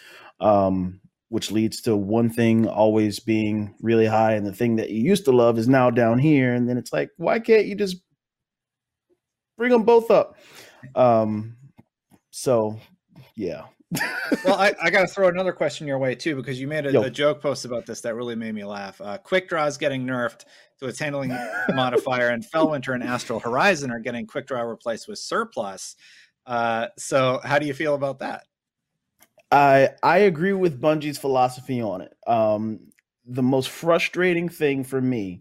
um, which leads to one thing always being really high, and the thing that you used to love is now down here. And then it's like, why can't you just bring them both up? Um, so yeah. well, I, I got to throw another question your way too because you made a, a joke post about this that really made me laugh. Uh, quick draw is getting nerfed to its handling modifier, and Fellwinter and Astral Horizon are getting quick draw replaced with surplus. Uh, so, how do you feel about that? I I agree with Bungie's philosophy on it. Um, the most frustrating thing for me,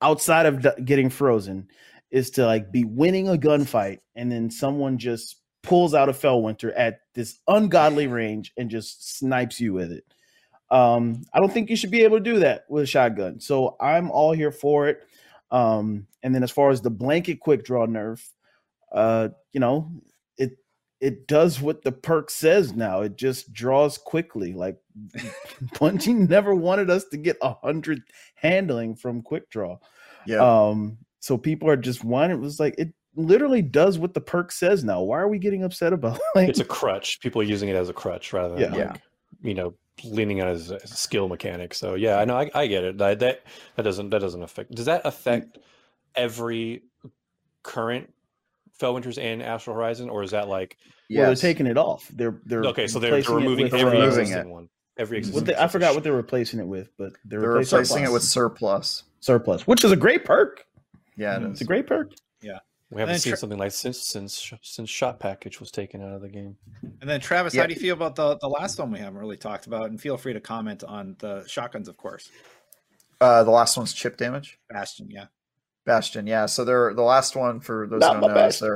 outside of d- getting frozen, is to like be winning a gunfight and then someone just pulls out a Fellwinter at this ungodly range and just snipes you with it. Um, I don't think you should be able to do that with a shotgun. So I'm all here for it. Um, and then as far as the blanket quick draw nerf, uh, you know, it it does what the perk says now. It just draws quickly. Like Bungie never wanted us to get a hundred handling from quick draw. Yeah. Um, so people are just one. It was like it literally does what the perk says now. Why are we getting upset about like It's a crutch. People are using it as a crutch rather than Yeah. like, you know, leaning on it as a, skill mechanic. So yeah, I know I, I get it. That, that that doesn't that doesn't affect. Does that affect every current Fellwinters and Astral Horizon, or is that like well, they're taking it off. They're they're okay? So they're, they're replacing it removing with, every existing it. one. Every existing. what they, I forgot what they're replacing it with, but they're, They're replacing replacing it with surplus. surplus. surplus, which is a great perk. Yeah, it Mhm. is. It's a great perk. We haven't seen tra- something like since since since shot package was taken out of the game. And then, Travis, Yeah. how do you feel about the, the last one we haven't really talked about? And feel free to comment on the shotguns, of course. Uh, the last one's chip damage. Bastion, yeah. Bastion, yeah. So they're the last one for those Not who don't know is Bastion.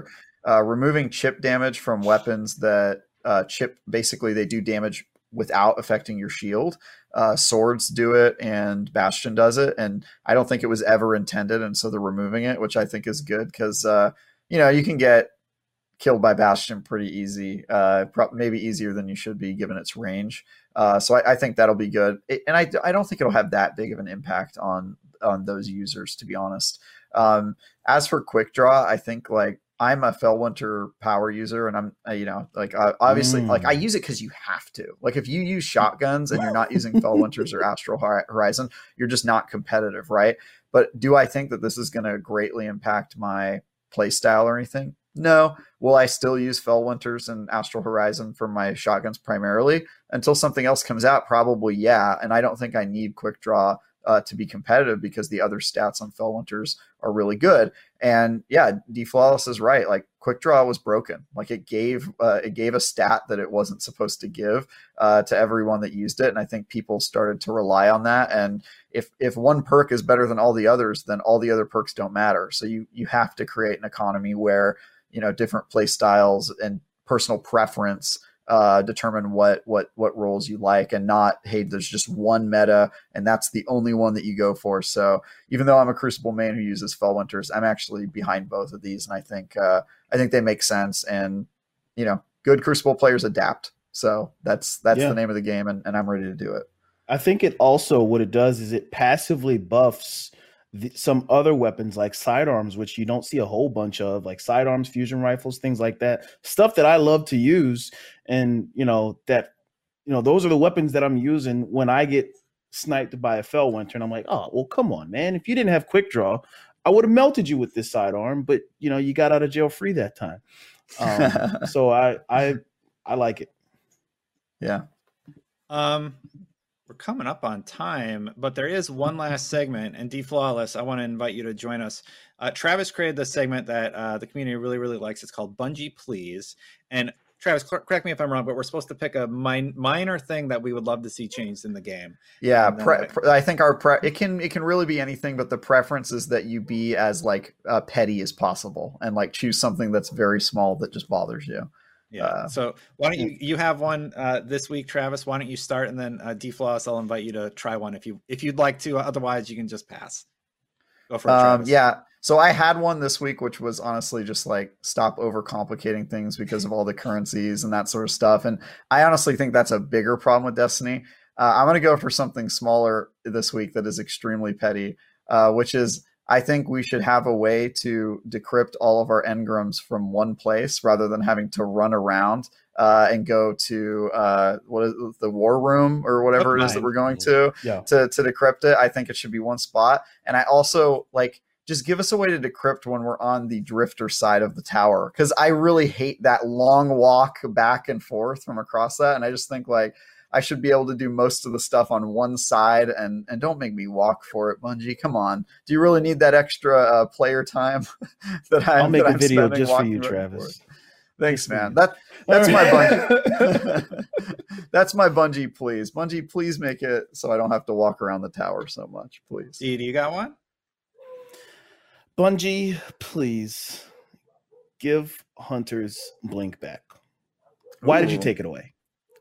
they're uh, removing chip damage from weapons that uh, chip basically they do damage without affecting your shield. Uh, swords do it, and Bastion does it, and I don't think it was ever intended, and so they're removing it, which I think is good because uh, you know you can get killed by Bastion pretty easy, uh, pro- maybe easier than you should be given its range. Uh, so I, I think that'll be good, It- and I, I don't think it'll have that big of an impact on on those users, to be honest. Um, as for quick draw, I think like I'm a Fellwinter power user, and I'm you know like uh, obviously Mm. like I use it because you have to. Like if you use shotguns and you're not using Fellwinters or Astral Horizon, you're just not competitive, right? But do I think that this is going to greatly impact my play style or anything? No. Will I still use Fellwinters and Astral Horizon for my shotguns primarily until something else comes out? Probably, yeah. And I don't think I need quick draw uh, to be competitive because the other stats on fell Fellwinters are really good. And yeah, D Flawless is right. Like quick draw was broken. Like it gave uh, it gave a stat that it wasn't supposed to give uh, to everyone that used it. And I think people started to rely on that. And if if one perk is better than all the others, then all the other perks don't matter. So you you have to create an economy where you know different play styles and personal preference uh, determine what what what roles you like, and not hey, there's just one meta, and that's the only one that you go for. So even though I'm a Crucible main who uses fell winters I'm actually behind both of these, and I think uh, I think they make sense. And you know, good Crucible players adapt. So that's that's Yeah. the name of the game, and, and I'm ready to do it. I think it also what it does is it passively buffs the, some other weapons like sidearms, which you don't see a whole bunch of, like sidearms, fusion rifles, things like that. Stuff that I love to use, and you know that, you know, those are the weapons that I'm using when I get sniped by a Fellwinter, and I'm like, oh well, come on, man. If you didn't have quick draw, I would have melted you with this sidearm, but you know, you got out of jail free that time. Um, so I I I like it. yeah. Um, we're coming up on time, but there is one last segment. And D Flawless, I want to invite you to join us. Uh, Travis created this segment that uh, the community really, really likes. It's called Bungie Please. And Travis, cor- correct me if I'm wrong, but we're supposed to pick a min- minor thing that we would love to see changed in the game. Yeah, pre- I- pre- I think our pre- it can it can really be anything, but the preference is that you be as like uh, petty as possible and like choose something that's very small that just bothers you. Yeah. Uh, so why don't you you have one uh, this week, Travis? Why don't you start and then uh, I'll invite you to try one if you if you'd like to. Otherwise, you can just pass. Go for it, Um, Travis. yeah. So I had one this week, which was honestly just like stop overcomplicating things because of all the currencies and that sort of stuff. And I honestly think that's a bigger problem with Destiny. Uh, I'm going to go for something smaller this week that is extremely petty, uh, which is I think we should have a way to decrypt all of our engrams from one place rather than having to run around uh, and go to uh, what is it, the war room or whatever it is that we're going to Yeah. to to decrypt it. I think it should be one spot. And I also like just give us a way to decrypt when we're on the drifter side of the tower because I really hate that long walk back and forth from across that, and I just think like I should be able to do most of the stuff on one side, and and don't make me walk for it, Bungie. Come on, do you really need that extra uh, player time that I'm? I'll make that a I'm video just for you, Travis. forth? Thanks, man. That that's my Bungie. that's my Bungie. Please, Bungie, please make it so I don't have to walk around the tower so much. Please. D, do you got one? Bungie, please give Hunter's blink back. Why did you take it away?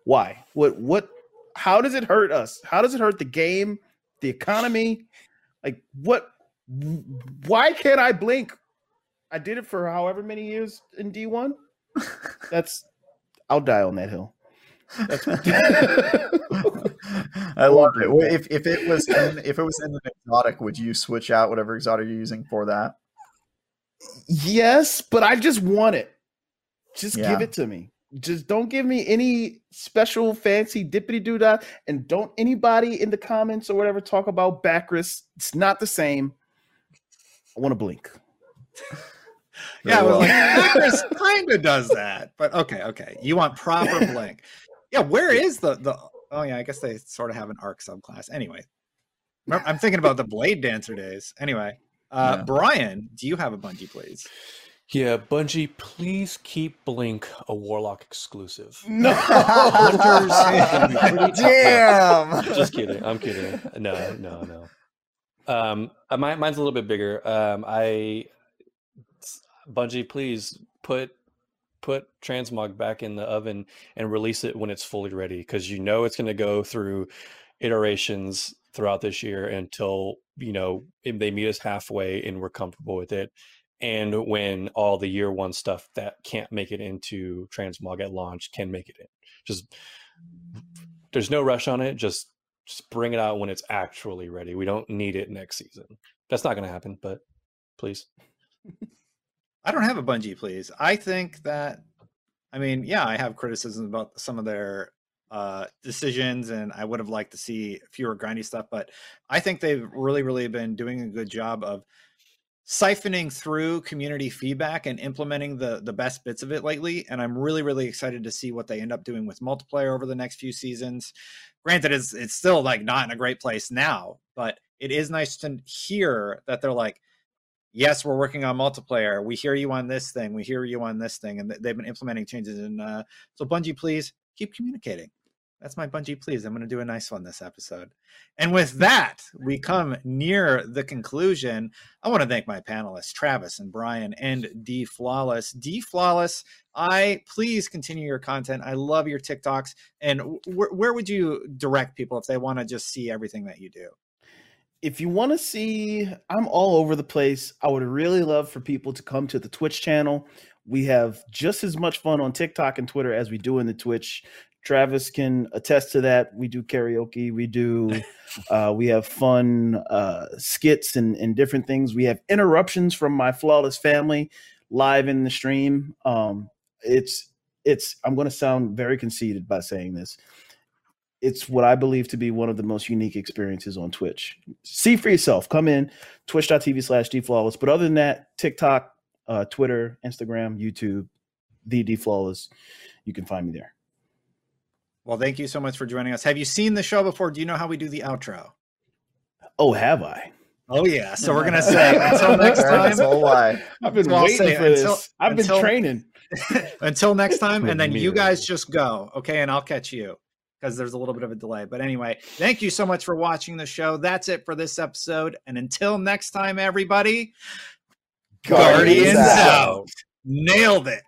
Why? What what how does it hurt us? How does it hurt the game, the economy? Like what why can't I blink? I did it for however many years in D1. That's I'll die on that hill. I love it. blink Well, back. If if it was in, if it was in an exotic, would you switch out whatever exotic you're using for that? Yes, but I just want it. Just Yeah. give it to me. Just don't give me any special fancy dippity doo dah, and don't anybody in the comments or whatever talk about Bakris. It's not the same. I want to blink. Yeah, I was like, Bakris kind of does that, but okay, okay. You want proper blink? Yeah, where is the the? Oh yeah, I guess they sort of have an arc subclass. Anyway, I'm thinking about the Blade Dancer days. Anyway, uh, Yeah. Brian, do you have a Bungie, please? Yeah, Bungie, please keep Blink a Warlock exclusive. No. Damn. Just kidding. I'm kidding. No, no, no. Um, uh, my, mine's a little bit bigger. Um, I Bungie, please put put transmog back in the oven and release it when it's fully ready because you know it's going to go through iterations throughout this year until you know they meet us halfway and we're comfortable with it and when all the year one stuff that can't make it into transmog at launch can make it in just there's no rush on it just just bring it out when it's actually ready we don't need it next season that's not going to happen but please I don't have a Bungie, please. I think that, I mean, yeah, I have criticisms about some of their uh, decisions, and I would have liked to see fewer grindy stuff. But I think they've really, really been doing a good job of siphoning through community feedback and implementing the the best bits of it lately. And I'm really, really excited to see what they end up doing with multiplayer over the next few seasons. Granted, it's it's still like not in a great place now, but it is nice to hear that they're like yes, we're working on multiplayer. We hear you on this thing. We hear you on this thing, and they've been implementing changes. And uh, so, Bungie, please keep communicating. That's my Bungie, please. I'm going to do a nice one this episode. And with that, we come near the conclusion. I want to thank my panelists, Travis and Brian and D Flawless. D Flawless, I please continue your content. I love your TikToks. And wh- where would you direct people if they want to just see everything that you do? if you want to see, I'm all over the place. I would really love for people to come to the Twitch channel. We have just as much fun on TikTok and Twitter as we do in the Twitch. Travis can attest to that. We do karaoke. We do. Uh, we have fun uh, skits and, and different things. We have interruptions from my flawless family live in the stream. Um, it's it's. I'm going to sound very conceited by saying this it's what I believe to be one of the most unique experiences on Twitch. See for yourself. Come in, twitch.tv slash dflawless. But other than that, TikTok, uh, Twitter, Instagram, YouTube, the dflawless. You can find me there. Well, thank you so much for joining us. Have you seen the show before? Do you know how we do the outro? Oh, have I? Oh yeah. So we're gonna say until next That's time. a lie. I've been waiting say for until- this. I've been until- training. until next time, and then you uh, guys just go, okay? And I'll catch you because there's a little bit of a delay. But anyway, thank you so much for watching the show. That's it for this episode. And until next time, everybody, Guardians Guardians out. out. nailed it.